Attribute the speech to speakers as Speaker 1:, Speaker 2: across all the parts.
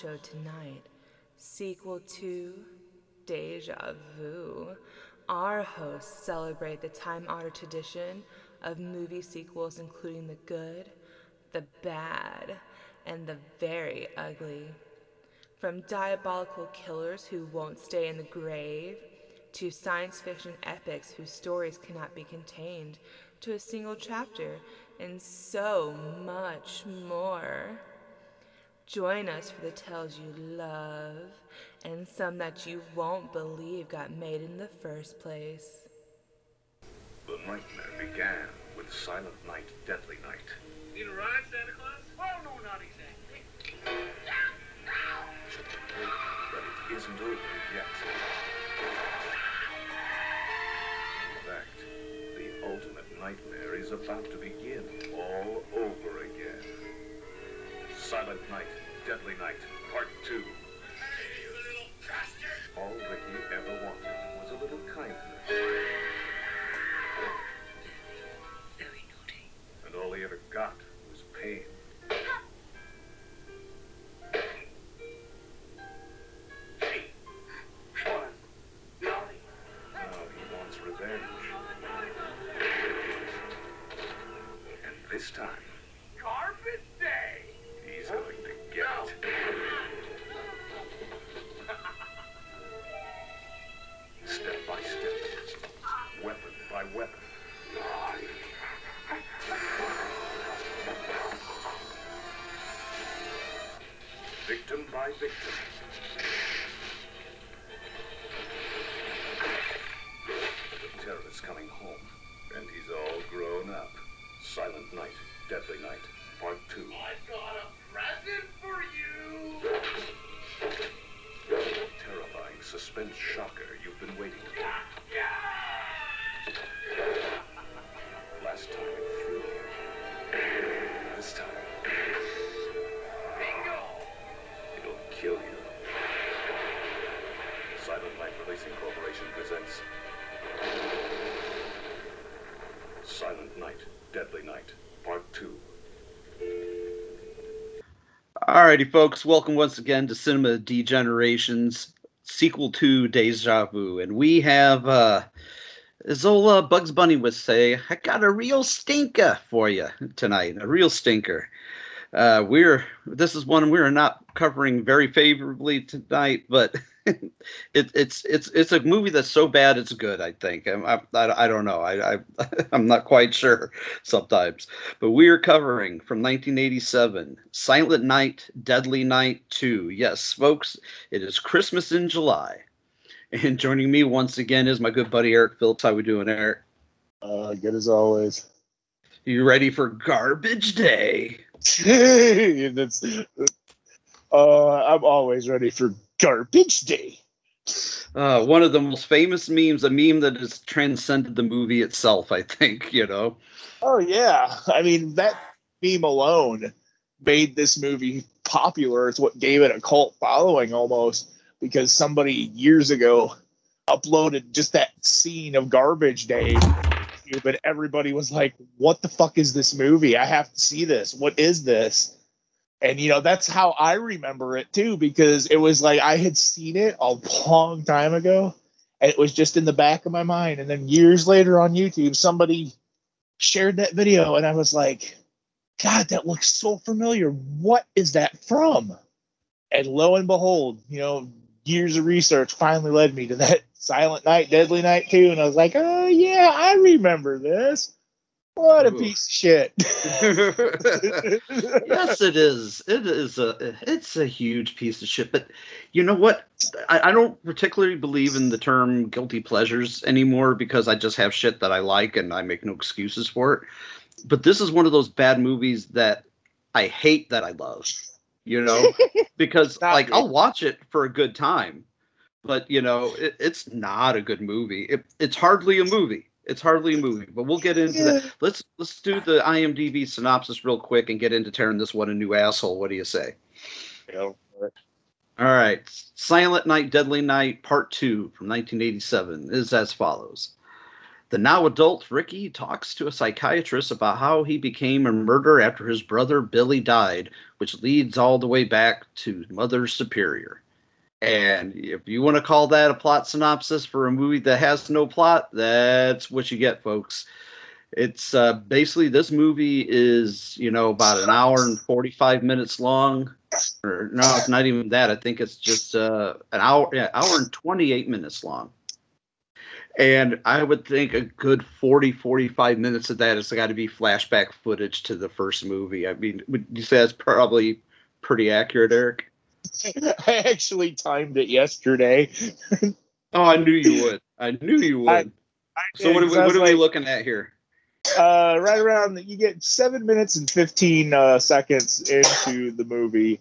Speaker 1: show tonight, sequel to Deja Vu, our hosts celebrate the time honored tradition of movie sequels, including the good, the bad, and the very ugly. From diabolical killers who won't stay in the grave, to science fiction epics whose stories cannot be contained to a single chapter, and so much more. Join us for the tales you love and some that you won't believe got made in the first place.
Speaker 2: The nightmare began with Silent Night, Deadly Night.
Speaker 3: Need a ride, Santa Claus? Well, no, not exactly.
Speaker 2: But it isn't over yet. In fact, the ultimate nightmare is about to begin all over again. Silent Night, Deadly Night, Part 2. Terrorist's coming home, and he's all grown up. Silent Night, Deadly Night, Part 2.
Speaker 3: I've got a present for you!
Speaker 2: Terrifying suspense shocker you've been waiting Deadly Night, Part 2.
Speaker 4: Alrighty, folks, welcome once again to Cinema Degenerations, sequel to Deja Vu. And we have, uh, as old Bugs Bunny would say, I got a real stinker for you tonight, a real stinker. Uh, we're this is one we're not covering very favorably tonight, but it, it's it's it's a movie that's so bad it's good. I think I I, I don't know. I, I I'm not quite sure sometimes, but we are covering from 1987, Silent Night, Deadly Night 2. Yes, folks, it is Christmas in July, and joining me once again is my good buddy Eric Phillips. How we doing, Eric?
Speaker 5: Uh, good as always.
Speaker 4: You ready for Garbage Day?
Speaker 5: That's, uh, I'm always ready for garbage day.
Speaker 4: Uh, one of the most famous memes, a meme that has transcended the movie itself, I think, you know.
Speaker 5: Oh yeah, I mean that meme alone made this movie popular. It's what gave it a cult following almost because somebody years ago uploaded just that scene of Garbage Day, but everybody was like, "What the fuck is this movie? I have to see this. What is this?" And you know that's how I remember it too because it was like I had seen it a long time ago, and it was just in the back of my mind. And then years later on YouTube, somebody shared that video, and I was like, God, that looks so familiar. What is that from? And lo and behold, you know, years of research finally led me to that Silent Night, Deadly Night 2. And I was like, oh, yeah, I remember this. What a
Speaker 4: Ooh.
Speaker 5: piece of shit.
Speaker 4: yes, it is. It is a. It's a huge piece of shit. But you know what? I, I don't particularly believe in the term guilty pleasures anymore because I just have shit that I like and I make no excuses for it. But this is one of those bad movies that I hate that I love. You know, because like. I'll watch it for a good time, but you know, it, it's not a good movie. It, it's hardly a movie. It's hardly a movie, but we'll get into that. Let's let's do the IMDb synopsis real quick and get into tearing this one a new asshole. What do you say?
Speaker 5: You know,
Speaker 4: All right, Silent Night, Deadly Night, Part Two from 1987 is as follows. The now adult Ricky talks to a psychiatrist about how he became a murderer after his brother Billy died, which leads all the way back to Mother Superior. And if you want to call that a plot synopsis for a movie that has no plot, that's what you get, folks. It's uh, basically this movie is, you know, about an hour and 45 minutes long. Or no, it's not even that. I think it's just uh, an hour, yeah, hour and 28 minutes long. And I would think a good 40, 45 minutes of that has got to be flashback footage to the first movie. I mean, would you say that's probably pretty accurate, Eric?
Speaker 5: I actually timed it yesterday.
Speaker 4: Oh, I knew you would. I knew you would.
Speaker 5: I- I
Speaker 4: so what are we, what are we looking at here?
Speaker 5: uh, right around you get seven minutes and 15 uh, seconds into the movie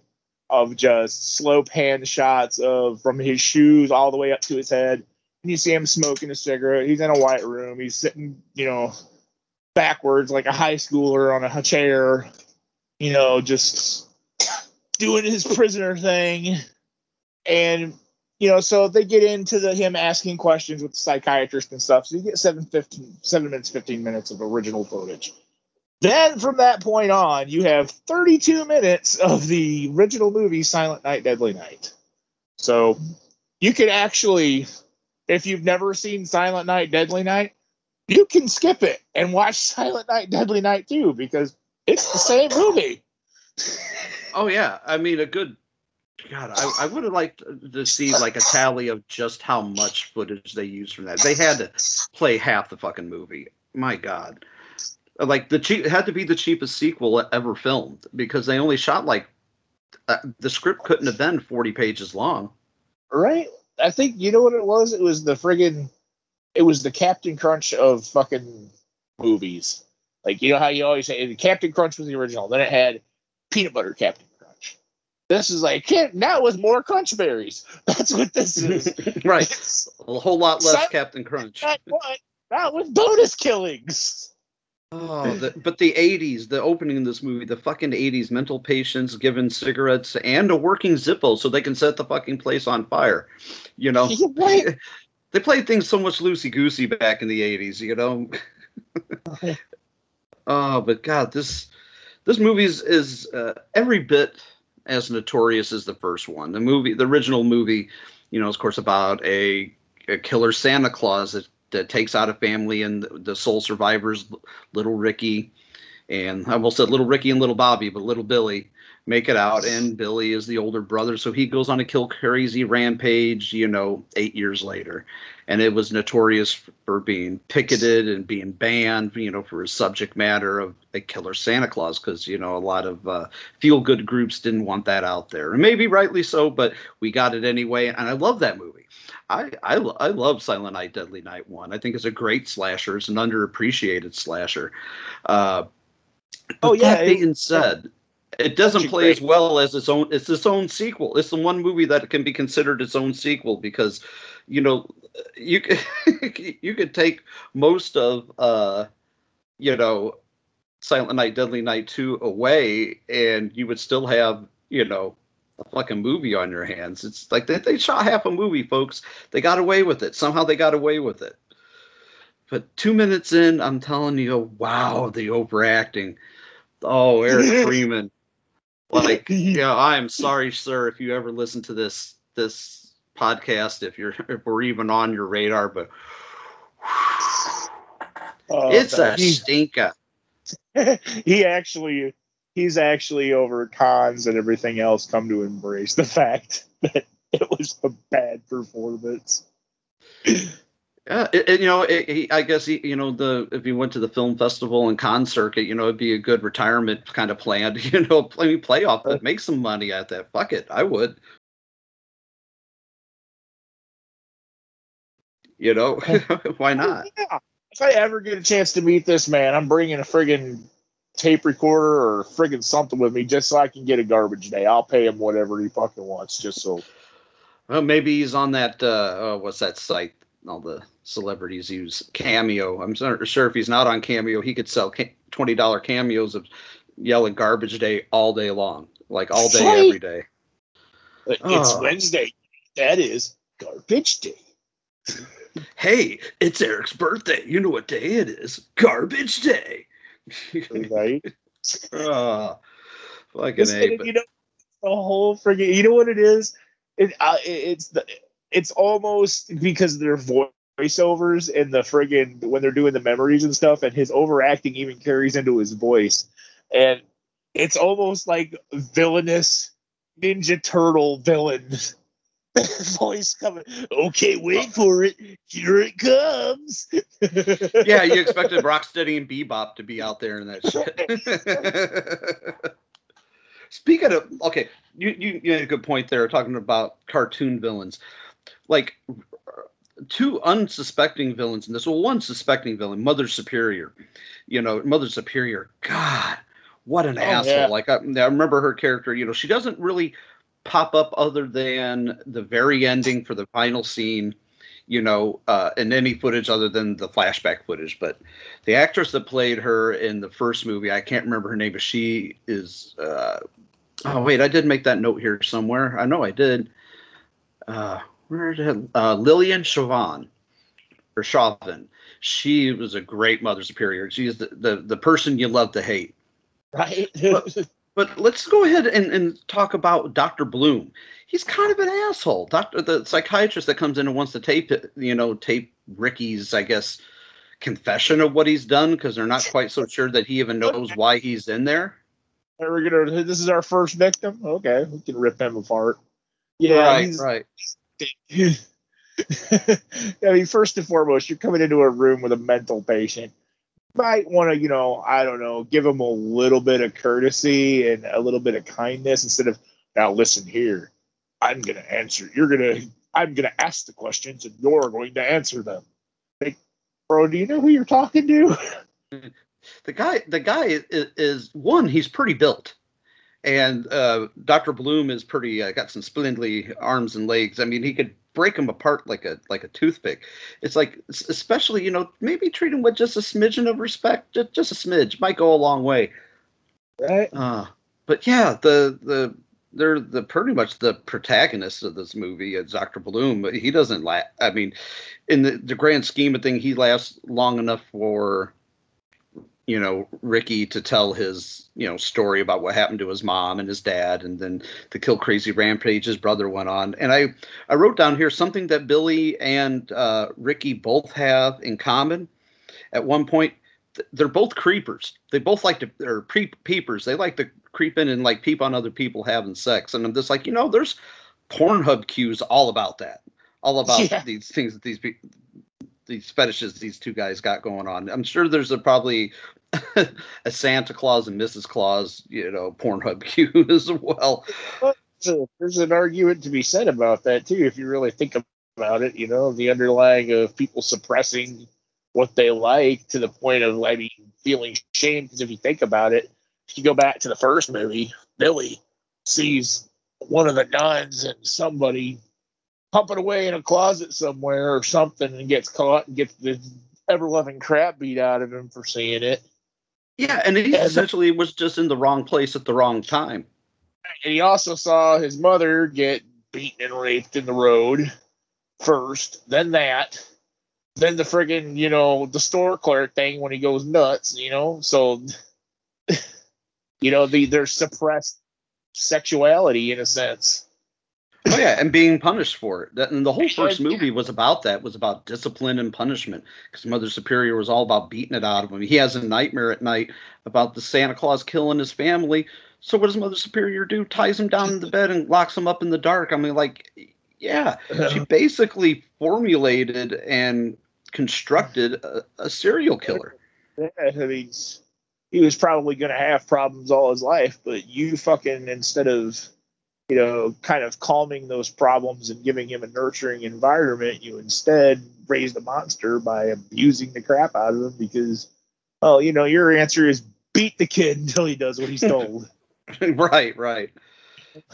Speaker 5: of just slow pan shots of from his shoes all the way up to his head and you see him smoking a cigarette he's in a white room he's sitting you know backwards like a high schooler on a chair you know just doing his prisoner thing and you know, so they get into the him asking questions with the psychiatrist and stuff. So you get seven, 15, seven minutes, 15 minutes of original footage. Then from that point on, you have 32 minutes of the original movie Silent Night, Deadly Night. So you can actually, if you've never seen Silent Night, Deadly Night, you can skip it and watch Silent Night, Deadly Night too, because it's the same movie.
Speaker 4: Oh yeah, I mean a good. God, I, I would have liked to see like a tally of just how much footage they used from that. They had to play half the fucking movie. My God, like the cheap it had to be the cheapest sequel ever filmed because they only shot like uh, the script couldn't have been forty pages long.
Speaker 5: right? I think you know what it was. It was the friggin' it was the Captain Crunch of fucking movies. Like you know how you always say Captain Crunch was the original. Then it had peanut butter Captain Crunch. This is like "Can't- now with more crunch berries. That's what this is.
Speaker 4: right,
Speaker 5: It's
Speaker 4: a whole lot less Captain Crunch.
Speaker 5: Not with bonus killings.
Speaker 4: Oh, the, but the '80s, the opening of this movie, the fucking '80s, mental patients given cigarettes and a working Zippo so they can set the fucking place on fire. You know,
Speaker 5: Right.
Speaker 4: they played things so much loosey goosey back in the '80s. You know. oh, but God, this this movie is, is uh, every bit as notorious as the first one. The movie, the original movie, you know, is of course about a, a killer Santa Claus that, that takes out a family and the, the sole survivors, little Ricky, and I almost said little Ricky and little Bobby, but little Billy make it out, and Billy is the older brother, so he goes on a kill crazy rampage, you know, eight years later, and it was notorious for being picketed and being banned, you know, for his subject matter of a killer Santa Claus, because you know a lot of uh, feel good groups didn't want that out there, and maybe rightly so, but we got it anyway, and I love that movie. I, I, I love Silent Night, Deadly Night 1. I think it's a great slasher. It's an underappreciated slasher. Uh,
Speaker 5: Oh, yeah,
Speaker 4: That being said, it doesn't play as well as its own. It's its own sequel. It's the one movie that can be considered its own sequel because, you know, you could you could take most of uh, you know, Silent Night, Deadly Night two away, and you would still have you know a fucking movie on your hands. It's like they, they shot half a movie, folks. They got away with it. Somehow they got away with it. But two minutes in, I'm telling you, wow, the overacting. Oh, Eric Freeman. Like, yeah, I am sorry, sir, if you ever listen to this this podcast, if you're if we're even on your radar, but
Speaker 5: Oh,
Speaker 4: it's a
Speaker 5: he-
Speaker 4: stinker.
Speaker 5: he actually he's actually over cons and everything else come to embrace the fact that it was a bad performance.
Speaker 4: Yeah, it, it- you know, it, I guess he, you know, the if he went to the film festival and con circuit, you know, it'd be a good retirement kind of plan. You know, play play off, make some money at that. Fuck it, I would. You know, why not?
Speaker 5: Yeah. If I ever get a chance to meet this man, I'm bringing a friggin' tape recorder or friggin' something with me just so I can get a garbage day. I'll pay him whatever he fucking wants just so.
Speaker 4: Well, maybe he's on that. Uh, uh, what's that site? All the celebrities use Cameo. I'm not sure if he's not on Cameo, he could sell twenty dollar cameos of yelling garbage day all day long, like all day
Speaker 5: Right.
Speaker 4: every day.
Speaker 5: It's
Speaker 4: Oh.
Speaker 5: Wednesday. That is garbage day.
Speaker 4: Hey, it's Eric's birthday. You know what day it is? Garbage day.
Speaker 5: Right?
Speaker 4: oh, fucking
Speaker 5: Listen,
Speaker 4: A, but-
Speaker 5: you know the whole friggin' you know what it is it, uh, it it's the it's almost because their voiceovers and the friggin' when they're doing the memories and stuff and his overacting even carries into his voice. And it's almost like villainous ninja turtle villain voice coming okay wait for it. Here it comes.
Speaker 4: Yeah, you expected Rocksteady and Bebop to be out there in that shit. Speaking of, okay, you, you you a good point there talking about cartoon villains, like two unsuspecting villains in this. Well, one suspecting villain, Mother Superior. You know, Mother Superior. God, what an
Speaker 5: Oh,
Speaker 4: asshole!
Speaker 5: yeah.
Speaker 4: Like I, I remember her character. You know, she doesn't really pop up other than the very ending for the final scene you know, uh, in any footage other than the flashback footage. But the actress that played her in the first movie, I can't remember her name, but she is. Uh, oh wait, I did make that note here somewhere. I know I did. Uh, did uh, Lilyan Chauvin or Chauvin? She was a great Mother Superior. She's the, the the person you love to hate.
Speaker 5: right
Speaker 4: But let's go ahead and, and talk about Dr. Bloom. He's kind of an asshole. Doctor, the psychiatrist that comes in and wants to tape it, you know, tape Ricky's, I guess, confession of what he's done because they're not quite so sure that he even knows why he's in there.
Speaker 5: Are we gonna? This is our first victim. Okay, we can rip him apart. Yeah,
Speaker 4: right,
Speaker 5: he's-
Speaker 4: right.
Speaker 5: I mean, first and foremost, you're coming into a room with a mental patient. Might want to, you know, I don't know, give them a little bit of courtesy and a little bit of kindness instead of now. Listen here, I'm gonna answer. You're gonna. I'm gonna ask the questions and you're going to answer them. Like, bro, do you know who you're talking to?
Speaker 4: The guy, the guy is, is one. He's pretty built, and uh, Doctor Bloom is pretty. Uh, got some splendidly arms and legs. I mean, he could break him apart like a like a toothpick. It's like, especially you know, maybe treat him with just a smidgen of respect. Just, just a smidge might go a long way.
Speaker 5: Right.
Speaker 4: Uh, but yeah, the the they're the pretty much the protagonist of this movie is Dr. Bloom. But he doesn't last. I mean, in the, the grand scheme of things, he lasts long enough for you know Ricky to tell his you know story about what happened to his mom and his dad, and then the kill crazy rampage his brother went on. And I I wrote down here something that Billy and uh, Ricky both have in common. At one point, they're both creepers. They both like to or pre- peepers. They like to creep in and like peep on other people having sex. And I'm just like, you know, there's Pornhub cues all about that, all about
Speaker 5: Yeah.
Speaker 4: these things that these people. These fetishes these two guys got going on. I'm sure there's a probably a Santa Claus and Mrs. Claus, you know, Pornhub cue as well.
Speaker 5: There's an argument to be said about that too, if you really think about it. You know, the underlying of people suppressing what they like to the point of, mean, feeling shame. Because if you think about it, if you go back to the first movie, Billy sees one of the nuns and somebody pumping away in a closet somewhere or something, and gets caught and gets the ever loving crap beat out of him for seeing it.
Speaker 4: Yeah, and he essentially was just in the wrong place at the wrong time.
Speaker 5: and he also saw his mother get beaten and raped in the road first, then that, then the friggin' you know the store clerk thing when he goes nuts, you know. So, you know, the there's suppressed sexuality in a sense.
Speaker 4: Oh yeah, and being punished for it. That, and the whole first
Speaker 5: Yeah.
Speaker 4: movie was about that. Was about discipline and punishment. Because Mother Superior was all about beating it out of him. He has a nightmare at night about the Santa Claus killing his family. So what does Mother Superior do? Ties him down in the bed and locks him up in the dark. I mean, like, yeah, she basically formulated and constructed a, a serial killer.
Speaker 5: Yeah, I mean, he was probably going to have problems all his life, but you fucking instead of you know kind of calming those problems and giving him a nurturing environment, you instead raise the monster by abusing the crap out of him because, oh, you know, your answer is beat the kid until he does what he's told.
Speaker 4: right, right.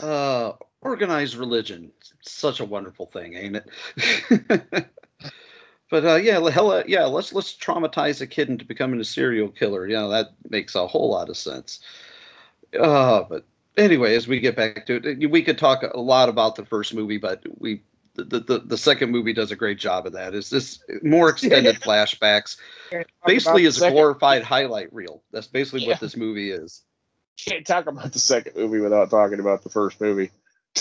Speaker 4: Uh, organized religion, such a wonderful thing, ain't it? but uh, yeah, hell, uh, yeah. Let's let's traumatize a kid into becoming a serial killer. You know that makes a whole lot of sense. Uh, but anyway, as we get back to it, uh, we could talk a lot about the first movie, but we the the, the second movie does a great job of that. Is this more extended flashbacks? Basically, is a glorified highlight reel. That's basically
Speaker 5: Yeah.
Speaker 4: what this movie is.
Speaker 5: Can't talk about the second movie without talking about the first movie.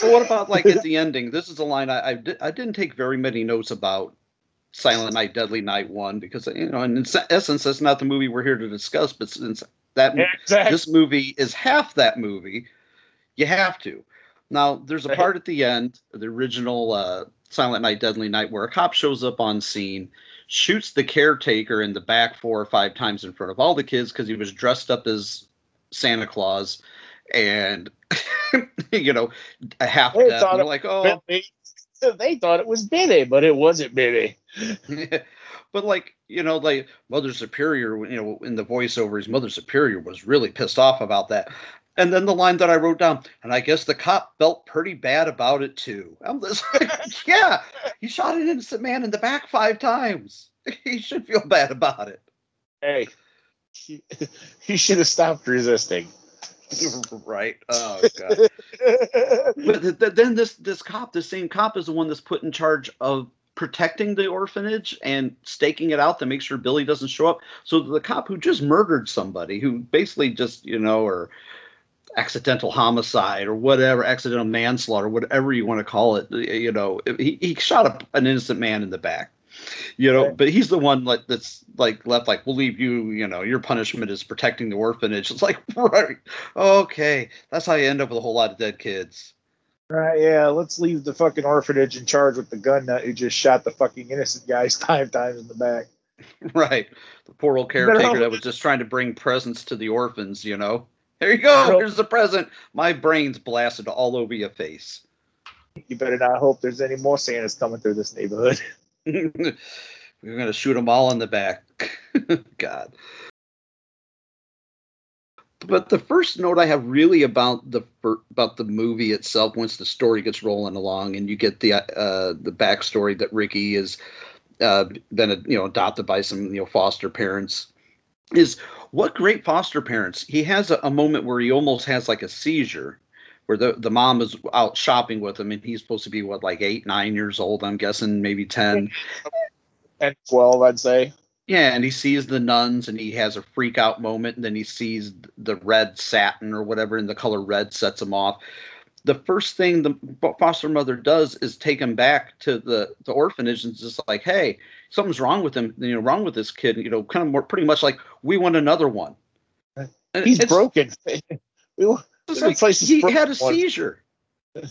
Speaker 4: Well, what about like at the ending? This is a line I I, di- I didn't take very many notes about Silent Night, Deadly Night one because you know, in essence, that's not the movie we're here to discuss. But since that
Speaker 5: Exactly.
Speaker 4: this movie is half that movie, you have to. Now, there's a part at the end, the original uh, Silent Night, Deadly Night, where a cop shows up on scene, shoots the caretaker in the back four or five times in front of all the kids because he was dressed up as Santa Claus, and you know, a half
Speaker 5: They
Speaker 4: death. they're like, oh,
Speaker 5: Billy. They thought it was Billy, but it wasn't Billy.
Speaker 4: but like you know like mother superior you know in the voiceovers mother superior was really pissed off about that and then the line that i wrote down and i guess the cop felt pretty bad about it too. I'm just like yeah he shot an innocent man in the back five times. He should feel bad about it.
Speaker 5: Hey, he, he should have stopped resisting.
Speaker 4: right. Oh god. But th- th- then this this cop the same cop is the one that's put in charge of protecting the orphanage and staking it out to make sure billy doesn't show up. So the cop who just murdered somebody who basically just you know or accidental homicide or whatever accidental manslaughter whatever you want to call it you know he, he shot a, an innocent man in the back you know
Speaker 5: Right.
Speaker 4: but he's the one like that's like left like we'll leave you you know your punishment is protecting the orphanage it's like right okay that's how you end up with a whole lot of dead kids
Speaker 5: Right, yeah, let's leave the fucking orphanage in charge with the gun nut who just shot the fucking innocent guys five times in the back.
Speaker 4: right the poor old caretaker that was just trying to bring presents to the orphans you know there you go. Here's the present. My brain's blasted all over your face.
Speaker 5: You better not hope there's any more Santas coming through this neighborhood.
Speaker 4: we're gonna shoot them all in the back. God. But the first note I have really about the about the movie itself, once the story gets rolling along, and you get the uh, the backstory that Ricky is uh, been you know adopted by some you know foster parents, is what great foster parents. He has a, a moment where he almost has like a seizure, where the the mom is out shopping with him, and he's supposed to be what like eight nine years old, I'm guessing maybe ten,
Speaker 5: And 12, I'd say.
Speaker 4: yeah, and he sees the nuns and he has a freak out moment, and then he sees the red satin or whatever, and the color red sets him off. The first thing the foster mother does is take him back to the, the orphanage and just like, hey, something's wrong with him, you know, wrong with this kid, you know, kind of more pretty much like we want another one. And
Speaker 5: He's broken. we, want-
Speaker 4: like he
Speaker 5: broken
Speaker 4: had a
Speaker 5: one.
Speaker 4: seizure.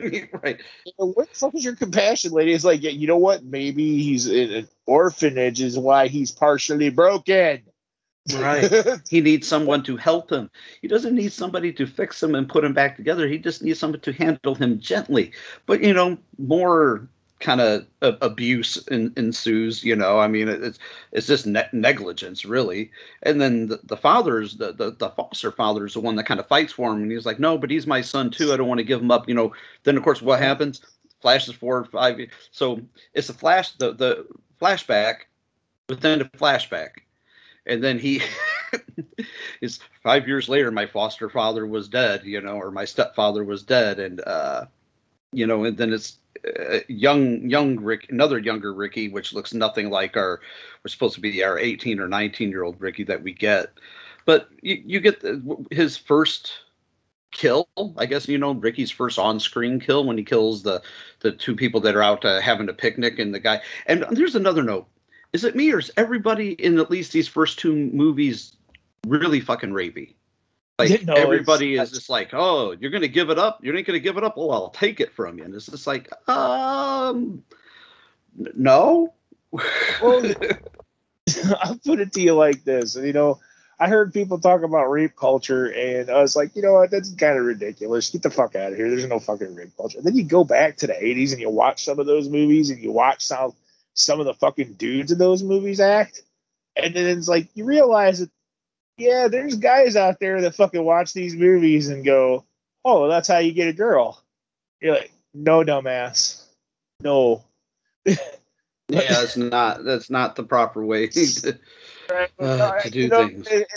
Speaker 4: right.
Speaker 5: what the fuck is your compassion, lady? It's like, yeah, you know what? Maybe he's in an orphanage is why he's partially broken.
Speaker 4: Right. he needs someone to help him. He doesn't need somebody to fix him and put him back together. He just needs someone to handle him gently. But you know, more kind of abuse in, ensues. You know, I mean, it's it's just ne- negligence, really. And then the, the father's the, the the foster father is the one that kind of fights for him, and he's like, no, but he's my son too. I don't want to give him up. You know. Then of course, what happens? Flashes four or five. So it's a flash. The the flashback within a flashback and then he is five years later my foster father was dead you know or my stepfather was dead and uh you know and then it's uh, young young rick another younger ricky which looks nothing like our we're supposed to be our 18 or 19 year old ricky that we get but you, you get the, his first kill. I guess you know Ricky's first on-screen kill when he kills the the two people that are out uh, having a picnic and the guy. And there's another note. Is it me or is everybody in at least these first two movies really fucking rapey? Like
Speaker 5: No,
Speaker 4: everybody is just like, oh, you're gonna give it up. You're not gonna give it up. Oh, I'll take it from you. And it's just like, um, no.
Speaker 5: Well, I'll put it to you like this. You know, I heard people talk about rape culture, and I was like, you know what? That's kind of ridiculous. Get the fuck out of here. There's no fucking rape culture. And Then you go back to the 80s and you watch some of those movies and you watch how some of the fucking dudes in those movies act. And then it's like, you realize that, yeah, there's guys out there that fucking watch these movies and go, oh, that's how you get a girl. You're like, no, dumbass. No.
Speaker 4: yeah, that's not that's not the proper way to, uh, to do
Speaker 5: You know,
Speaker 4: things.
Speaker 5: it-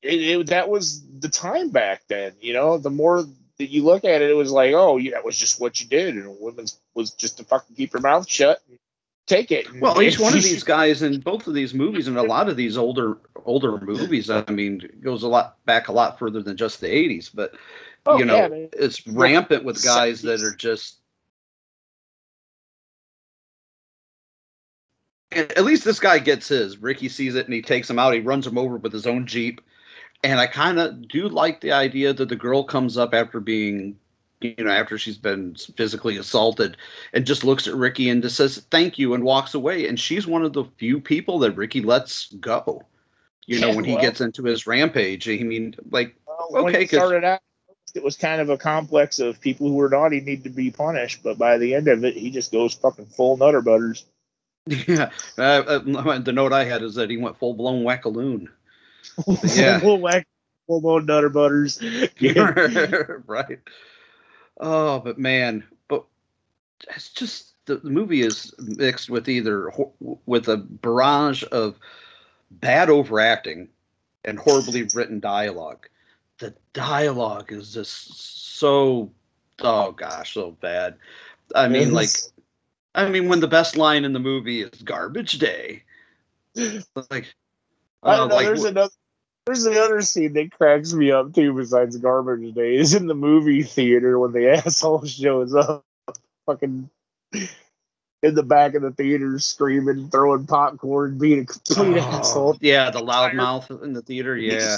Speaker 5: it, it, that was the time back then. You know, the more that you look at it, it was like, oh, yeah, that was just what you did, and a woman's was just to fucking keep her mouth shut, and take it.
Speaker 4: Well, each one of these guys in both of these movies and a lot of these older older movies, I mean, goes a lot back a lot further than just the '80s. But
Speaker 5: Oh,
Speaker 4: you know,
Speaker 5: yeah,
Speaker 4: it's rampant with guys that are just. At least this guy gets his. Ricky sees it and he takes him out. He runs him over with his own jeep, and I kind of do like the idea that the girl comes up after being, you know, after she's been physically assaulted, and just looks at Ricky and just says thank you and walks away. And she's one of the few people that Ricky lets go. You know,
Speaker 5: Yeah,
Speaker 4: when he gets into his rampage. I mean, like,
Speaker 5: Well,
Speaker 4: okay,
Speaker 5: started out, it was kind of a complex of people who were naughty need to be punished, but by the end of it, he just goes fucking full nutter butters.
Speaker 4: Yeah, uh, uh, the note I had is that he went full blown wackaloon. Yeah.
Speaker 5: full whack, full blown nutter butters.
Speaker 4: right. Oh, but man, but it's just the, the movie is mixed with either ho- with a barrage of bad overacting and horribly written dialogue. The dialogue is just so oh gosh, so bad. I mean, like, I mean, when the best line in the movie is "garbage day," like,
Speaker 5: I
Speaker 4: uh,
Speaker 5: don't know.
Speaker 4: like,
Speaker 5: there's another. There's the other scene that cracks me up too. Besides garbage day, is in the movie theater when the asshole shows up, fucking in the back of the theater, screaming, throwing popcorn, being a complete
Speaker 4: Oh,
Speaker 5: asshole.
Speaker 4: Yeah, the loud mouth in the theater. Yeah.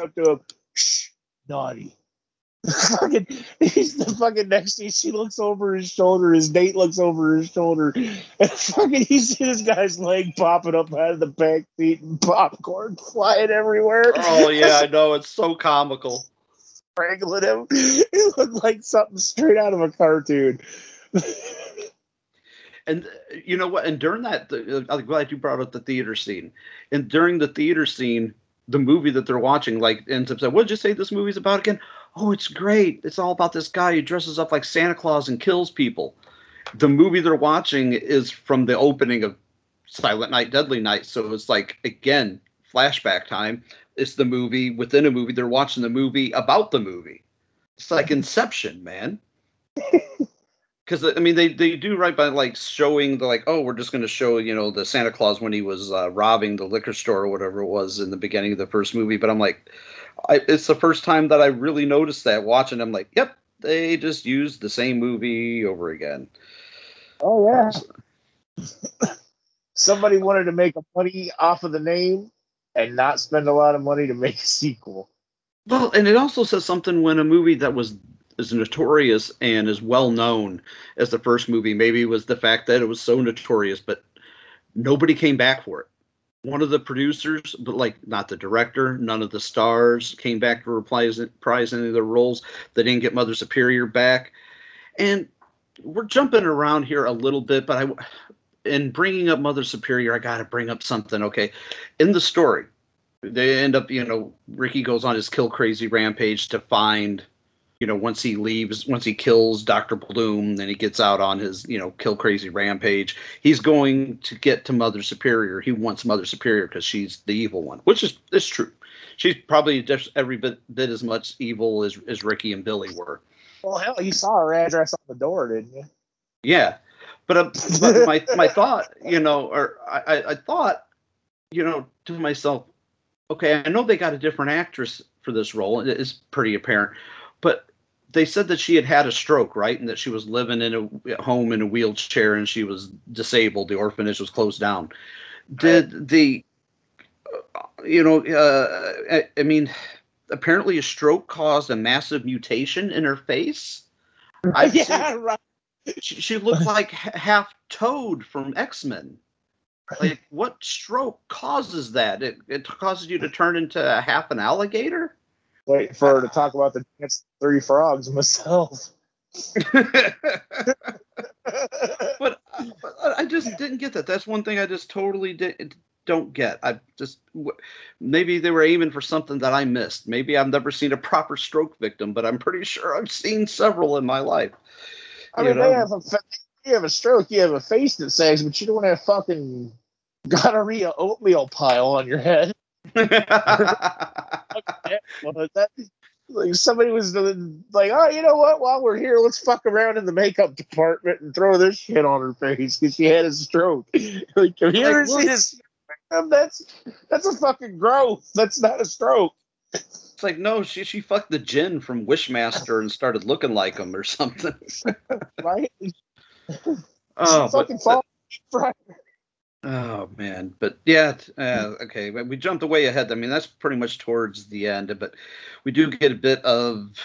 Speaker 5: up to him, Shh, fucking, he's the fucking next to She looks over his shoulder. His date looks over his shoulder. And fucking, he sees this guy's leg popping up out of the back seat and popcorn flying everywhere.
Speaker 4: Oh yeah, I know. It's so comical.
Speaker 5: Strangling him. It looked like something straight out of a cartoon.
Speaker 4: And you know what? And during that, I'm glad you brought up the theater scene. And during the theater scene, the movie that they're watching like ends up saying, "What did you say this movie's about again?" Oh, it's great. It's all about this guy who dresses up like Santa Claus and kills people. The movie they're watching is from the opening of Silent Night, Deadly Night. So it's like again flashback time. It's the movie within a movie. They're watching the movie about the movie. It's like Inception, man. Because I mean, they they do right by like showing the like, oh, we're just going to show you know the Santa Claus when he was uh, robbing the liquor store or whatever it was in the beginning of the first movie. But I'm like, I, it's the first time that I really noticed that watching. I'm like, yep, they just used the same movie over again.
Speaker 5: Oh yeah. Somebody wanted to make a money off of the name and not spend a lot of money to make a sequel.
Speaker 4: Well, and it also says something when a movie that was as notorious and as well known as the first movie maybe was the fact that it was so notorious, but nobody came back for it. One of the producers, but like not the director, none of the stars came back to reprise any of their roles. They didn't get Mother Superior back, and we're jumping around here a little bit, but I, in bringing up Mother Superior, I got to bring up something. Okay, in the story, they end up, you know, Ricky goes on his kill crazy rampage to find, you know, once he leaves, once he kills Dr. Bloom, then he gets out on his, you know, kill crazy rampage. He's going to get to Mother Superior. He wants Mother Superior because she's the evil one, which is is true. She's probably just every bit, bit as much evil as, as Ricky and Billy were.
Speaker 5: Well, hell, you saw her address on the door, didn't you?
Speaker 4: Yeah, but, uh, but my my thought, you know, or I, I- I thought, you know, to myself, okay, I know they got a different actress for this role. It is pretty apparent, but they said that she had had a stroke, right, and that she was living in a at home in a wheelchair and she was disabled. The orphanage was closed down. Did the, uh, you know, uh, I, I mean, apparently a stroke caused a massive mutation in her face. I've
Speaker 5: yeah,
Speaker 4: seen-
Speaker 5: right.
Speaker 4: she, she looked like half Toad from X Men. Like, what stroke causes that? It, it causes you to turn into a half an alligator?
Speaker 5: Wait for her to talk about the dance three frogs myself.
Speaker 4: but, but I just didn't get that. That's one thing I just totally did, don't get. I just w- maybe they were aiming for something that I missed. Maybe I've never seen a proper stroke victim, but I'm pretty sure I've seen several in my life.
Speaker 5: I
Speaker 4: You
Speaker 5: mean,
Speaker 4: know?
Speaker 5: they have a fa- you have a stroke, you have a face that sags, but you don't have fucking gonorrhea oatmeal pile on your head. That- like somebody was like, oh, you know what? While we're here, let's fuck around in the makeup department and throw this shit on her face because she had a stroke. like, have you ever seen this? That's that's a fucking growth. That's not a stroke,
Speaker 4: It's like no, she she fucked the Djinn from Wishmaster and started looking like him or something.
Speaker 5: right?
Speaker 4: Oh,
Speaker 5: fucking fall right.
Speaker 4: Oh man, but yeah, uh, okay. but We jumped way ahead. I mean, that's pretty much towards the end, but we do get a bit of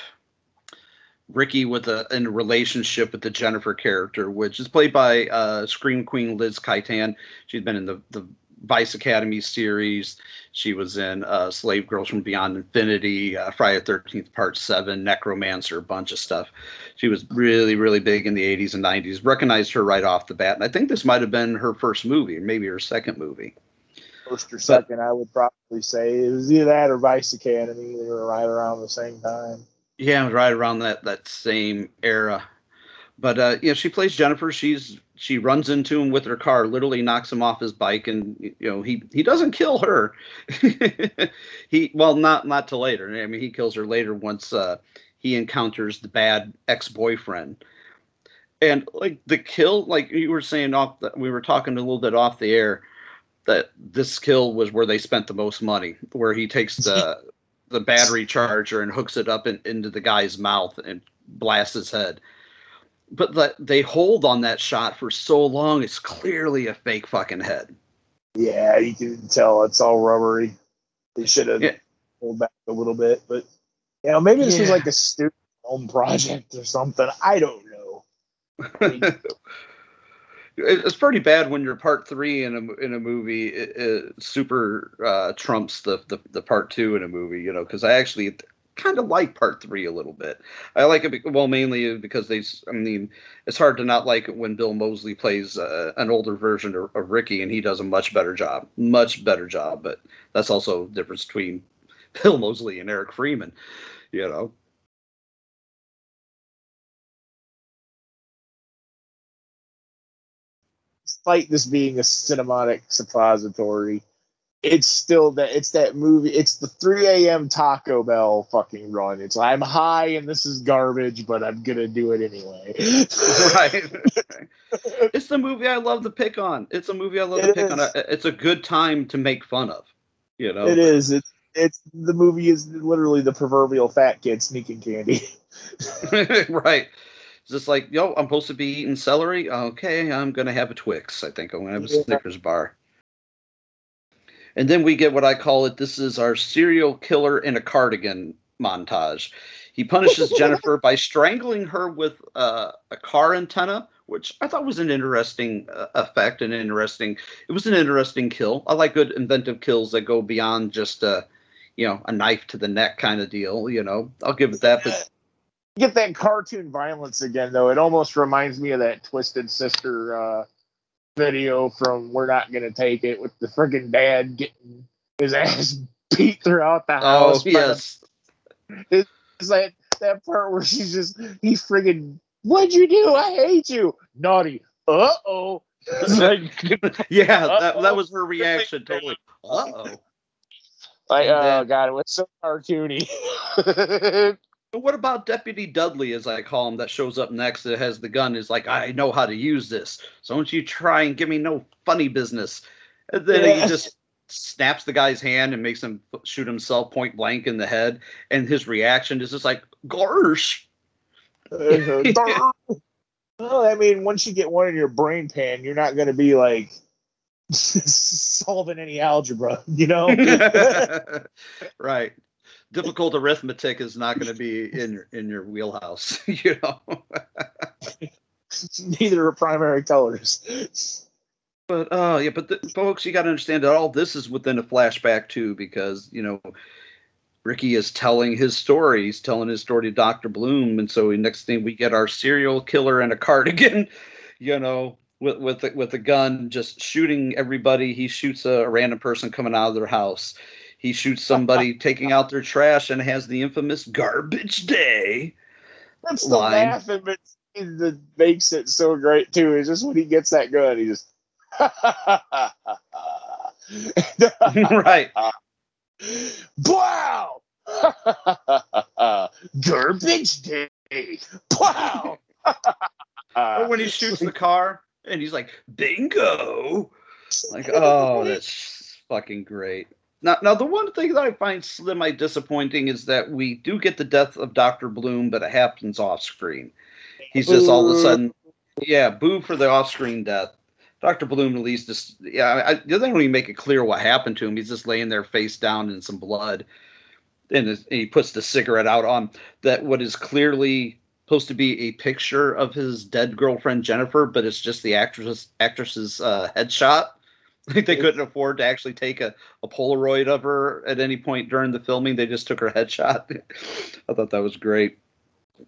Speaker 4: Ricky with a in a relationship with the Jennifer character, which is played by uh, Scream Queen Liz Kaitan. She's been in the the Vice Academy series. She was in uh, Slave Girls from Beyond Infinity, uh, Friday the Thirteenth Part Seven, Necromancer, a bunch of stuff. She was really really big in the '80s and '90s. Recognized her right off the bat, and I think this might have been her first movie, maybe her second movie.
Speaker 5: First or second, I would probably say it was either that or Vice Academy. They were right around the same time.
Speaker 4: Yeah, right around that that same era. But uh, know, she plays Jennifer. She's she runs into him with her car, literally knocks him off his bike, and you know he he doesn't kill her. he well, not not till later. I mean, he kills her later once uh, he encounters the bad ex boyfriend. And like the kill, like you were saying off, the, we were talking a little bit off the air that this kill was where they spent the most money, where he takes the the battery charger and hooks it up in, into the guy's mouth and blasts his head. But the, they hold on that shot for so long, it's clearly a fake fucking head.
Speaker 5: Yeah, you can tell it's all rubbery. They should have
Speaker 4: Yeah.
Speaker 5: pulled back a little bit, but you know, maybe this was like a student film project or something. I don't know.
Speaker 4: It- it's pretty bad when your part three in a in a movie it, it super uh, trumps the, the the part two in a movie. You know, because I actually kind of like part three a little bit. I like it well mainly because they. I mean, it's hard to not like it when Bill Moseley plays uh, an older version of, of Ricky, and he does a much better job, much better job. But that's also the difference between Bill Moseley and Eric Freeman. You know.
Speaker 5: Despite this being a cinematic suppository, it's still that it's that movie. It's the 3 a.m. Taco Bell fucking run. It's like, I'm high and this is garbage, but I'm gonna do it anyway.
Speaker 4: right. it's the movie I love to pick on. It's a movie I love to
Speaker 5: It
Speaker 4: pick on. It's a good time to make fun of. You know.
Speaker 5: It is. It's it's the movie is literally the proverbial fat kid sneaking candy.
Speaker 4: right. It's just like, yo, I'm supposed to be eating celery. Okay, I'm gonna have a Twix. I think I'm gonna have a
Speaker 5: Yeah.
Speaker 4: Snickers bar. And then we get what I call it. This is our serial killer in a cardigan montage. He punishes Jennifer by strangling her with uh, a car antenna, which I thought was an interesting uh, effect. An interesting. It was an interesting kill. I like good inventive kills that go beyond just a, you know, a knife to the neck kind of deal. You know, I'll give it that. But
Speaker 5: Get that cartoon violence again, though. It almost reminds me of that Twisted Sister uh, video from "We're Not Gonna Take It" with the freaking dad getting his ass beat throughout the
Speaker 4: oh
Speaker 5: house. the-
Speaker 4: yes.
Speaker 5: It's like that part where she's just he friggin' what'd you do? I hate you. Naughty. Uh oh. like,
Speaker 4: yeah, that, that was her reaction. Totally. Uh oh.
Speaker 5: like oh god, it was so cartoony.
Speaker 4: But what about Deputy Dudley, as I call him, that shows up next that has the gun? Is like, I know how to use this. So don't you try and give me no funny business. And then
Speaker 5: Yeah.
Speaker 4: he just snaps the guy's hand and makes him shoot himself point blank in the head, and his reaction is just like "Gosh." Mm-hmm.
Speaker 5: well, I mean, once you get one in your brain pan, you're not going to be like solving any algebra, you know?
Speaker 4: right. Difficult arithmetic is not going to be in your in your wheelhouse, you know.
Speaker 5: Neither are primary colors.
Speaker 4: But uh yeah, but the, folks, you got to understand that all this is within a flashback too, because you know Ricky is telling his story. He's telling his story to Doctor Bloom, and so next thing we get our serial killer in a cardigan, you know, with with a, with a gun, just shooting everybody. He shoots a, a random person coming out of their house. He shoots somebody taking out their trash and has the infamous garbage day.
Speaker 5: That's the
Speaker 4: line.
Speaker 5: laughing, but that makes it so great too. Is just when he gets that gun, he just
Speaker 4: right.
Speaker 5: Wow! Garbage day. Wow!
Speaker 4: or when he shoots the car and he's like, bingo. Like, oh, that's fucking great. Now, now the one thing that I find semi disappointing is that we do get the death of Doctor Bloom, but it happens off screen. He's just all of a sudden, yeah, boo for the off screen death. Doctor Bloom at least just, yeah, I, they don't even make it clear what happened to him. He's just laying there face down in some blood, and, and he puts the cigarette out on that what is clearly supposed to be a picture of his dead girlfriend Jennifer, but it's just the actress actress's uh, headshot. Like they couldn't afford to actually take a, a Polaroid of her at any point during the filming. They just took her headshot. I thought that was great.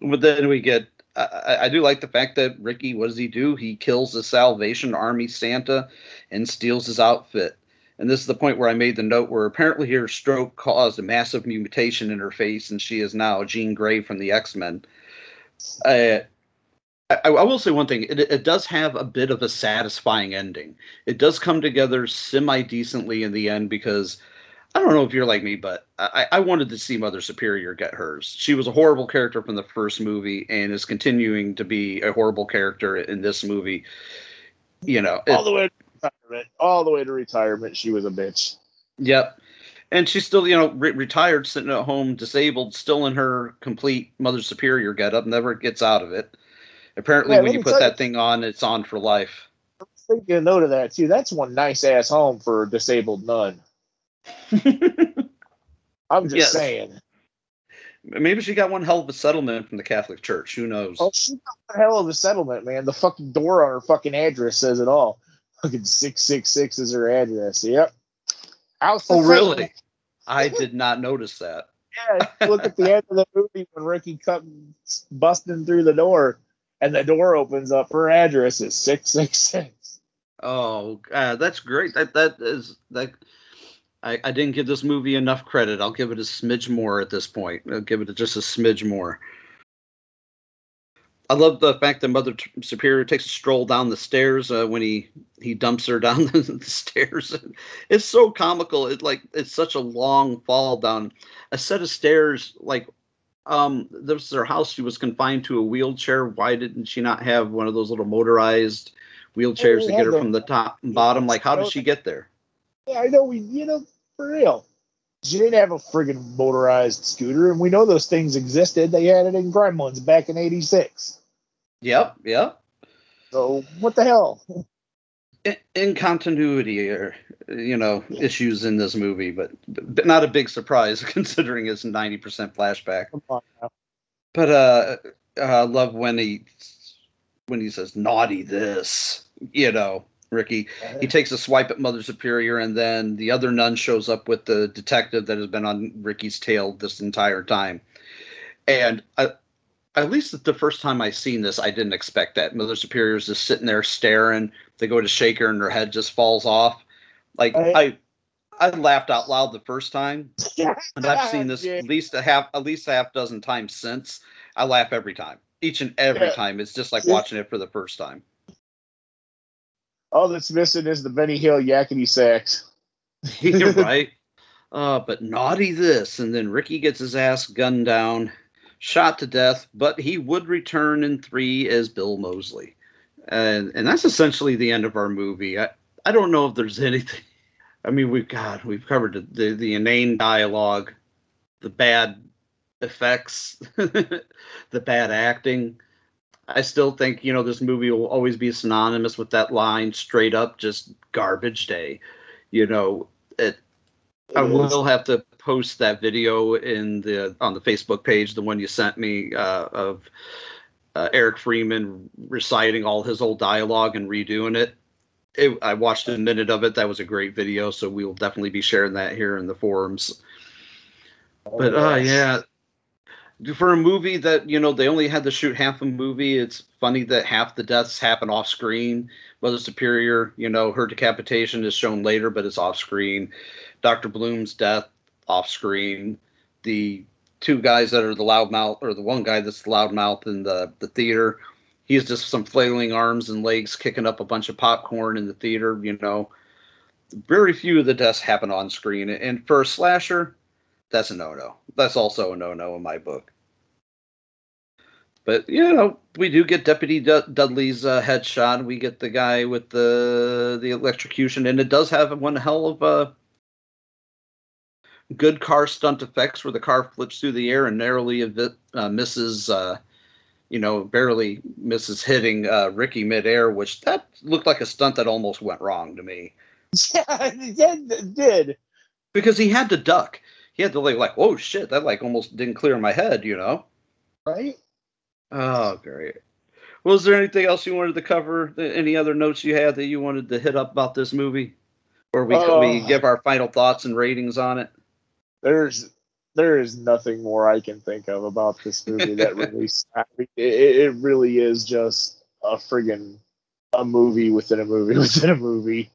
Speaker 4: But then we get. I, I- do like the fact that Ricky. What does he do? He kills the Salvation Army Santa and steals his outfit. And this is the point where I made the note where apparently her stroke caused a massive mutation in her face, and she is now Jean Grey from the X Men. Uh, I, I will say one thing: it, it does have a bit of a satisfying ending. It does come together semi decently in the end because I don't know if you're like me, but I, I wanted to see Mother Superior get hers. She was a horrible character from the first movie and is continuing to be a horrible character in this movie. You know, it-
Speaker 5: all the way to retirement. All the way to retirement, she was a bitch.
Speaker 4: Yep. And she's still, you know, re- retired, sitting at home, disabled, still in her complete Mother Superior getup, never gets out of it. Apparently, when you put
Speaker 5: tell you-
Speaker 4: that thing on, it's on for life.
Speaker 5: I'm taking a note of that too. That's one nice ass home for a disabled nun. I'm just
Speaker 4: Yes.
Speaker 5: saying.
Speaker 4: Maybe she got one hell of a settlement from the Catholic Church. Who knows?
Speaker 5: Oh, she got a hell of a settlement, man. The fucking door on her fucking address says it all. Fucking six six six is her address. Yep. House
Speaker 4: Oh, really? I did not notice that.
Speaker 5: Yeah, look at the end of the movie when Ricky comes busting through the door, and the door opens up. Her address is six six six.
Speaker 4: Oh, uh, that's great. That that is that. I, I didn't give this movie enough credit. I'll give it a smidge more at this point. I'll give it just a smidge more. I love the fact that Mother Superior takes a stroll down the stairs uh, when he he dumps her down the stairs. It's so comical. It like it's such a long fall down a set of stairs. Like um, this is her house. She was confined to a wheelchair. Why didn't she not have one of those little motorized wheelchairs to get her
Speaker 5: the-
Speaker 4: from the top and bottom? Like how did she get there?
Speaker 5: Yeah, I know. We, you know, for real. She didn't have a friggin' motorized scooter, and we know those things existed. They had it in Gremlins back in '86.
Speaker 4: Yep, yep.
Speaker 5: So what the hell?
Speaker 4: In, in continuity or you know issues in this movie but, but not a big surprise considering it's 90% flashback
Speaker 5: Come on now.
Speaker 4: but uh i love when he when he says naughty this you know ricky he takes a swipe at mother superior and then the other nun shows up with the detective that has been on ricky's tail this entire time and I, at least the first time I seen this, I didn't expect that. Mother Superior's just sitting there staring. They go to shake her, and her head just falls off. Like I, I laughed out loud the first time, and I've seen this
Speaker 5: Yeah.
Speaker 4: at least a half, at least a half dozen times since. I laugh every time, each and every
Speaker 5: Yeah.
Speaker 4: time. It's just like watching it for the first time.
Speaker 5: All that's missing is the Benny Hill yakety sax.
Speaker 4: You're right. Uh, but naughty this, and then Ricky gets his ass gunned down, shot to death. But he would return in three as Bill Moseley, and and that's essentially the end of our movie. I I don't know if there's anything. I mean, we've got we've covered the, the the inane dialogue, the bad effects, the bad acting. I still think you know this movie will always be synonymous with that line, straight up, just garbage day. You know, it. I will have to post that video in the on the Facebook page, the one you sent me uh, of uh, Eric Freeman reciting all his old dialogue and redoing it. it. I watched a minute of it. That was a great video. So we will definitely be sharing that here in the forums.
Speaker 5: Oh,
Speaker 4: but uh, yeah, for a movie that you know they only had to shoot half a movie, it's funny that half the deaths happen off screen. Mother Superior, you know, her decapitation is shown later, but it's off screen. Doctor Bloom's death off screen. The two guys that are the loudmouth, or the one guy that's the loudmouth in the the theater, he's just some flailing arms and legs kicking up a bunch of popcorn in the theater. You know, very few of the deaths happen on screen, and for a slasher, that's a no no. That's also a no no in my book. But you know, we do get Deputy D- Dudley's uh, headshot. We get the guy with the the electrocution, and it does have one hell of a good car stunt effects where the car flips through the air and narrowly uh, misses, uh, you know, barely misses hitting uh, Ricky midair, which that looked like a stunt that almost went wrong to me.
Speaker 5: Yeah, it did.
Speaker 4: Because he had to duck. He had to like, like, oh shit, that like almost didn't clear my head, you know?
Speaker 5: Right?
Speaker 4: Oh, great. Was there anything else you wanted to cover? Any other notes you had that you wanted to hit up about this movie? Or we, we give our final thoughts and ratings on it?
Speaker 5: There's there is nothing more I can think of about this movie that really it, it really is just a friggin' a movie within a movie within a movie.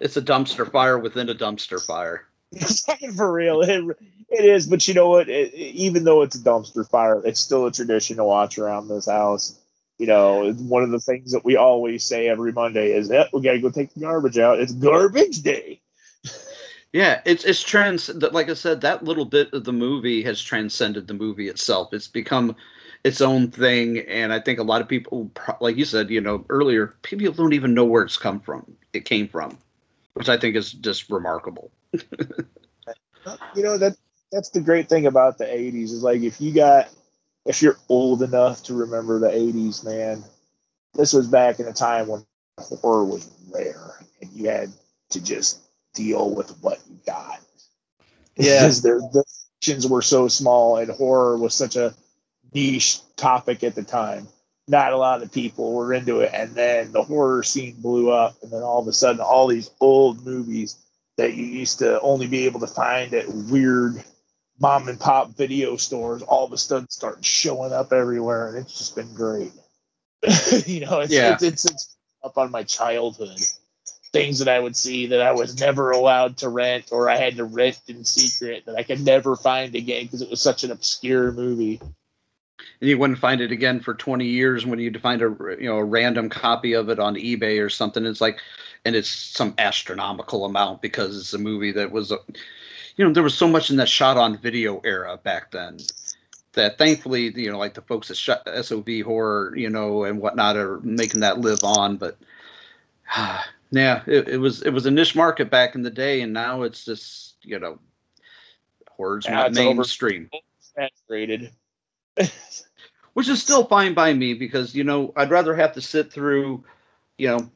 Speaker 4: It's a dumpster fire within a dumpster fire.
Speaker 5: For real, it, it is. But you know what? It, even though it's a dumpster fire, it's still a tradition to watch around this house. You know, one of the things that we always say every Monday is, "Yep, we got to go take the garbage out. It's garbage day."
Speaker 4: Yeah, it's it's trans. Like I said, that little bit of the movie has transcended the movie itself. It's become its own thing, and I think a lot of people, like you said, you know earlier, people don't even know where it's come from. It came from, which I think is just remarkable.
Speaker 5: you know that that's the great thing about the '80s is like if you got if you're old enough to remember the '80s, man, this was back in a time when horror was rare, and you had to just deal with what you got.
Speaker 4: Yeah,
Speaker 5: because their the sections were so small, and horror was such a niche topic at the time. Not a lot of people were into it, and then the horror scene blew up, and then all of a sudden, all these old movies that you used to only be able to find at weird mom and pop video stores all of a sudden start showing up everywhere, and it's just been great. you know, it's,
Speaker 4: yeah.
Speaker 5: it's, it's, it's up on my childhood things that I would see that I was never allowed to rent or I had to rent in secret that I could never find again because it was such an obscure movie.
Speaker 4: And you wouldn't find it again for 20 years when you'd find a you know a random copy of it on eBay or something. It's like, and it's some astronomical amount because it's a movie that was, a, you know, there was so much in that shot on video era back then that thankfully you know like the folks at SOV horror you know and whatnot are making that live on, but. Yeah, it, it, was it was a niche market back in the day, and now it's just you know, horror's yeah, mainstream.
Speaker 5: Saturated.
Speaker 4: Which is still fine by me because you know I'd rather have to sit through, you know,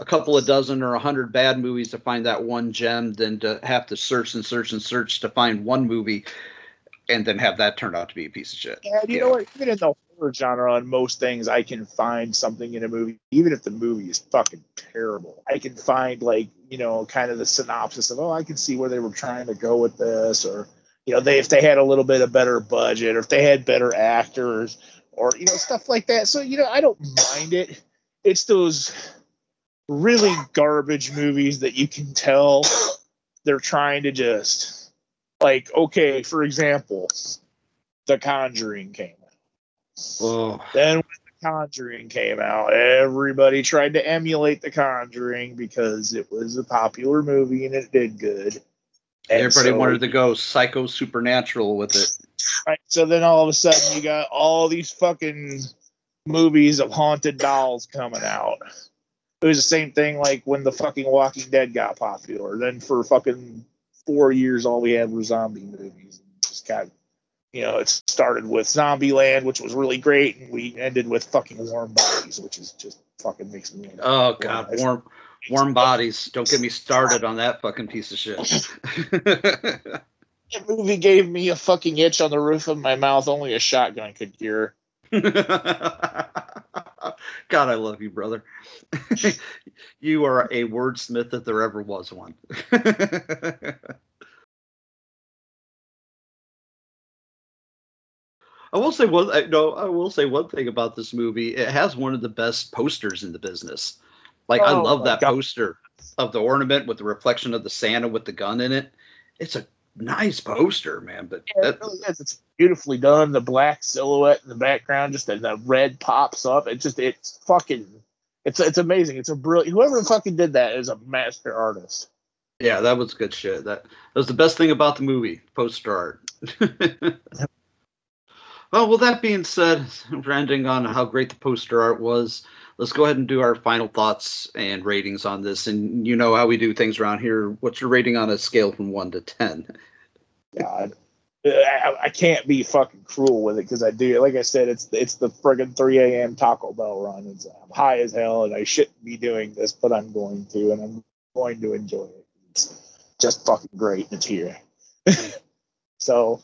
Speaker 4: a couple of dozen or a hundred bad movies to find that one gem than to have to search and search and search to find one movie and then have that turn out to be a piece of shit.
Speaker 5: Yeah, you yeah. know what? Even in the horror genre, on most things, I can find something in a movie, even if the movie is fucking terrible. I can find like you know, kind of the synopsis of, oh, I can see where they were trying to go with this, or you know, they if they had a little bit of better budget, or if they had better actors, or you know, stuff like that. So you know, I don't mind it. It's those really garbage movies that you can tell they're trying to just like okay for example the conjuring came
Speaker 4: oh.
Speaker 5: then when the conjuring came out everybody tried to emulate the conjuring because it was a popular movie and it did good
Speaker 4: and everybody so, wanted to go psycho supernatural with it
Speaker 5: right so then all of a sudden you got all these fucking movies of haunted dolls coming out it was the same thing like when the fucking Walking Dead got popular. Then for fucking four years, all we had were zombie movies. Just got, you know, it started with Zombieland, which was really great, and we ended with fucking Warm Bodies, which is just fucking makes me.
Speaker 4: Oh god, warm warm bodies. Don't get me started on that fucking piece of shit.
Speaker 5: That movie gave me a fucking itch on the roof of my mouth. Only a shotgun could cure.
Speaker 4: God, I love you, brother. you are a wordsmith if there ever was one. I will say one. I- No, I will say one thing about this movie. It has one of the best posters in the business. Like I
Speaker 5: Oh
Speaker 4: love that
Speaker 5: God.
Speaker 4: poster of the ornament with the reflection of the Santa with the gun in it. It's a nice poster, man. But
Speaker 5: Yeah,
Speaker 4: that,
Speaker 5: it really is. It's beautifully done. The black silhouette in the background, just and the red pops up. It just it's fucking it's it's amazing. It's a brilliant whoever fucking did that is a master artist.
Speaker 4: Yeah, that was good shit. That, that was the best thing about the movie, poster art. well, with that being said, we're ending on how great the poster art was. Let's go ahead and do our final thoughts and ratings on this. And you know how we do things around here. What's your rating on a scale from one to ten?
Speaker 5: God. I, I can't be fucking cruel with it because I do. Like I said, it's it's the friggin' 3 a.m. Taco Bell run. It's I'm high as hell, and I shouldn't be doing this, but I'm going to, and I'm going to enjoy it. It's just fucking great. It's here. so,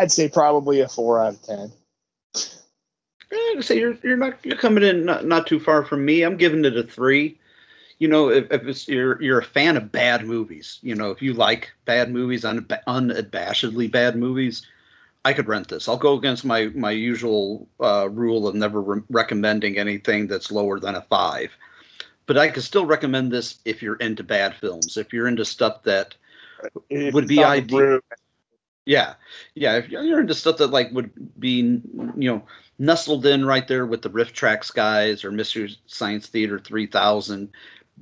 Speaker 5: I'd say probably a four out of ten.
Speaker 4: Eh, so you're you're not you're coming in not, not too far from me. I'm giving it a three. You know, if, if it's you're you're a fan of bad movies, you know, if you like bad movies, un, unabashedly bad movies, I could rent this. I'll go against my my usual uh, rule of never re- recommending anything that's lower than a five. But I could still recommend this if you're into bad films. If you're into stuff that
Speaker 5: If
Speaker 4: would be ideal. Yeah, yeah. If you're into stuff that like would be, you know, nestled in right there with the RiffTrax guys or Mystery Science Theater 3000,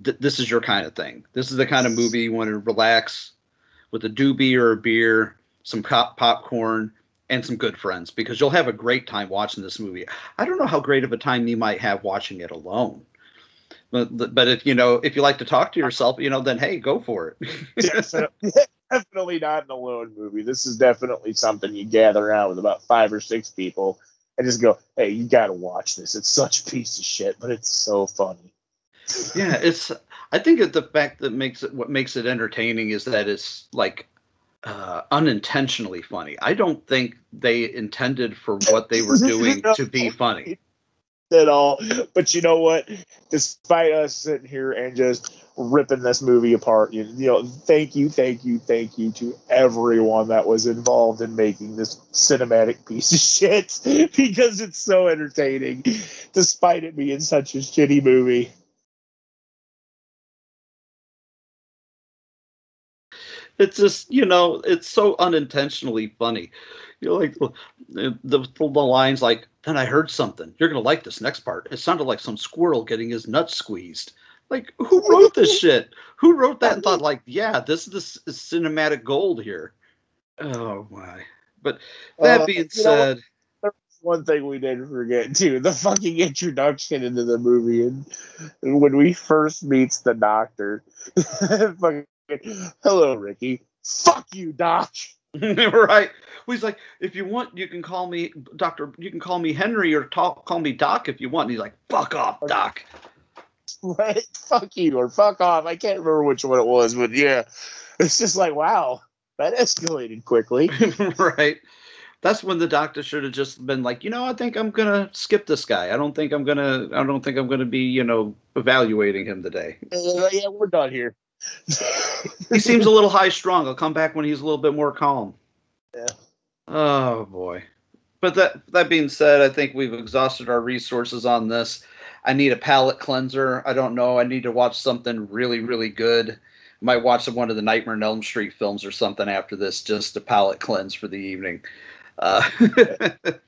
Speaker 4: th- this is your kind of thing. This is the kind of movie you want to relax with a doobie or a beer, some pop- popcorn, and some good friends because you'll have a great time watching this movie. I don't know how great of a time you might have watching it alone. But, but if you know if you like to talk to yourself, you know, then hey, go for it.
Speaker 5: definitely, definitely not an alone movie. This is definitely something you gather around with about five or six people and just go, "Hey, you got to watch this. It's such a piece of shit, but it's so funny."
Speaker 4: yeah it's i think that the fact that makes it what makes it entertaining is that it's like uh unintentionally funny i don't think they intended for what they were doing to be funny
Speaker 5: At all, but you know what? Despite us sitting here and just ripping this movie apart, you, you know, thank you, thank you, thank you to everyone that was involved in making this cinematic piece of shit because it's so entertaining, despite it being such a shitty movie.
Speaker 4: It's just you know it's so unintentionally funny. You know like the, the, the lines like then i heard something. You're gonna like this next part it sounded like some squirrel getting his nuts squeezed. Like who wrote this shit? Who wrote that and thought like yeah this is the cinematic gold here? Oh my. But that
Speaker 5: Uh,
Speaker 4: being
Speaker 5: know
Speaker 4: said
Speaker 5: one thing we didn't forget too. The fucking introduction into the movie and, and when we first meets the doctor. Fucking, hello ricky. Fuck you doc.
Speaker 4: Right. Well, he's like if you want you can call me doctor you can call me henry or talk, call me doc if you want. And he's like fuck off doc.
Speaker 5: Right. Fuck you or fuck off. I can't remember which one it was but yeah. It's just like wow that escalated quickly.
Speaker 4: Right. That's when the doctor should have just been like you know i think i'm gonna skip this guy. I don't think i'm gonna i don't think i'm gonna be you know evaluating him today.
Speaker 5: Uh, yeah we're done here
Speaker 4: he seems a little high strung. I'll come back when he's a little bit more calm.
Speaker 5: Yeah.
Speaker 4: oh boy. But that that being said i think we've exhausted our resources on this. I need a palate cleanser. I don't know. I need to watch something really really good. Might watch one of the nightmare on elm street films or something after this just to palate cleanse for the evening. Uh,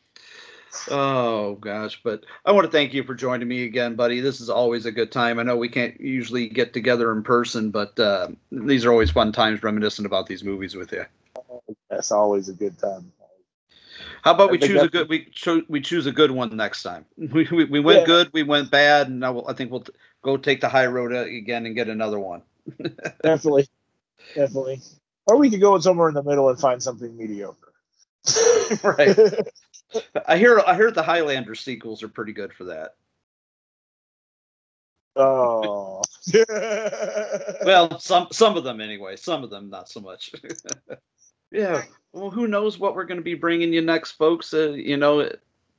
Speaker 4: oh gosh but i want to thank you for joining me again buddy this is always a good time i know we can't usually get together in person but uh, these are always fun times reminiscing about these movies with you
Speaker 5: that's always a good time
Speaker 4: how about
Speaker 5: I
Speaker 4: we choose a good we cho- we choose a good one next time we we, we went
Speaker 5: Yeah.
Speaker 4: good we went bad and now we'll, i think we'll go take the high road again and get another one.
Speaker 5: definitely, definitely. Or we could go somewhere in the middle and find something mediocre.
Speaker 4: right. I hear I heard the Highlander sequels are pretty good for that.
Speaker 5: Oh.
Speaker 4: well, some some of them anyway. Some of them not so much. yeah. Well, who knows what we're going to be bringing you next, folks? Uh, you know,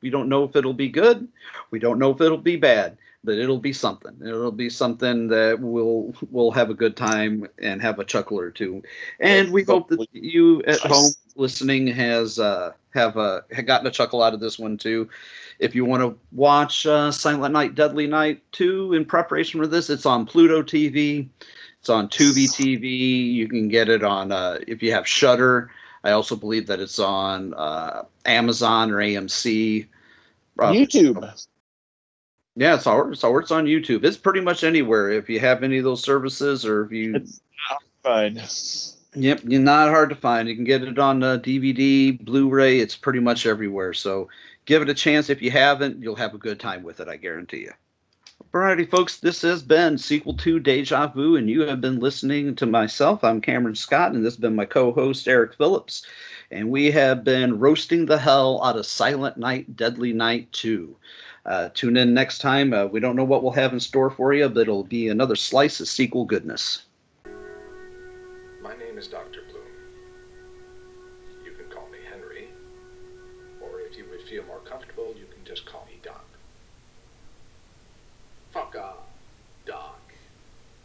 Speaker 4: we don't know if it'll be good. We don't know if it'll be bad, but it'll be something. It'll be something that we'll we'll have a good time and have a chuckle or two. And we hope that you at home listening has uh, have uh, gotten a chuckle out of this one too. If you want to watch uh, Silent Night, Deadly Night 2 in preparation for this, it's on Pluto TV. It's on Tubi TV. You can get it on uh, if you have Shudder. I also believe that it's on uh, Amazon or AMC. Uh,
Speaker 5: YouTube.
Speaker 4: Yeah, it's all it's on YouTube. It's pretty much anywhere. If you have any of those services, or if you
Speaker 5: it's not fine.
Speaker 4: Yep, you're not hard to find. You can get it on uh, DVD, Blu-ray. It's pretty much everywhere. So give it a chance. If you haven't, you'll have a good time with it. I guarantee you. Alrighty, folks. This has been sequel to Deja Vu, and you have been listening to myself. I'm Cameron Scott, and this has been my co-host Eric Phillips, and we have been roasting the hell out of Silent Night, Deadly Night 2. Uh, tune in next time. Uh, we don't know what we'll have in store for you, but it'll be another slice of sequel goodness.
Speaker 2: My name is Dr.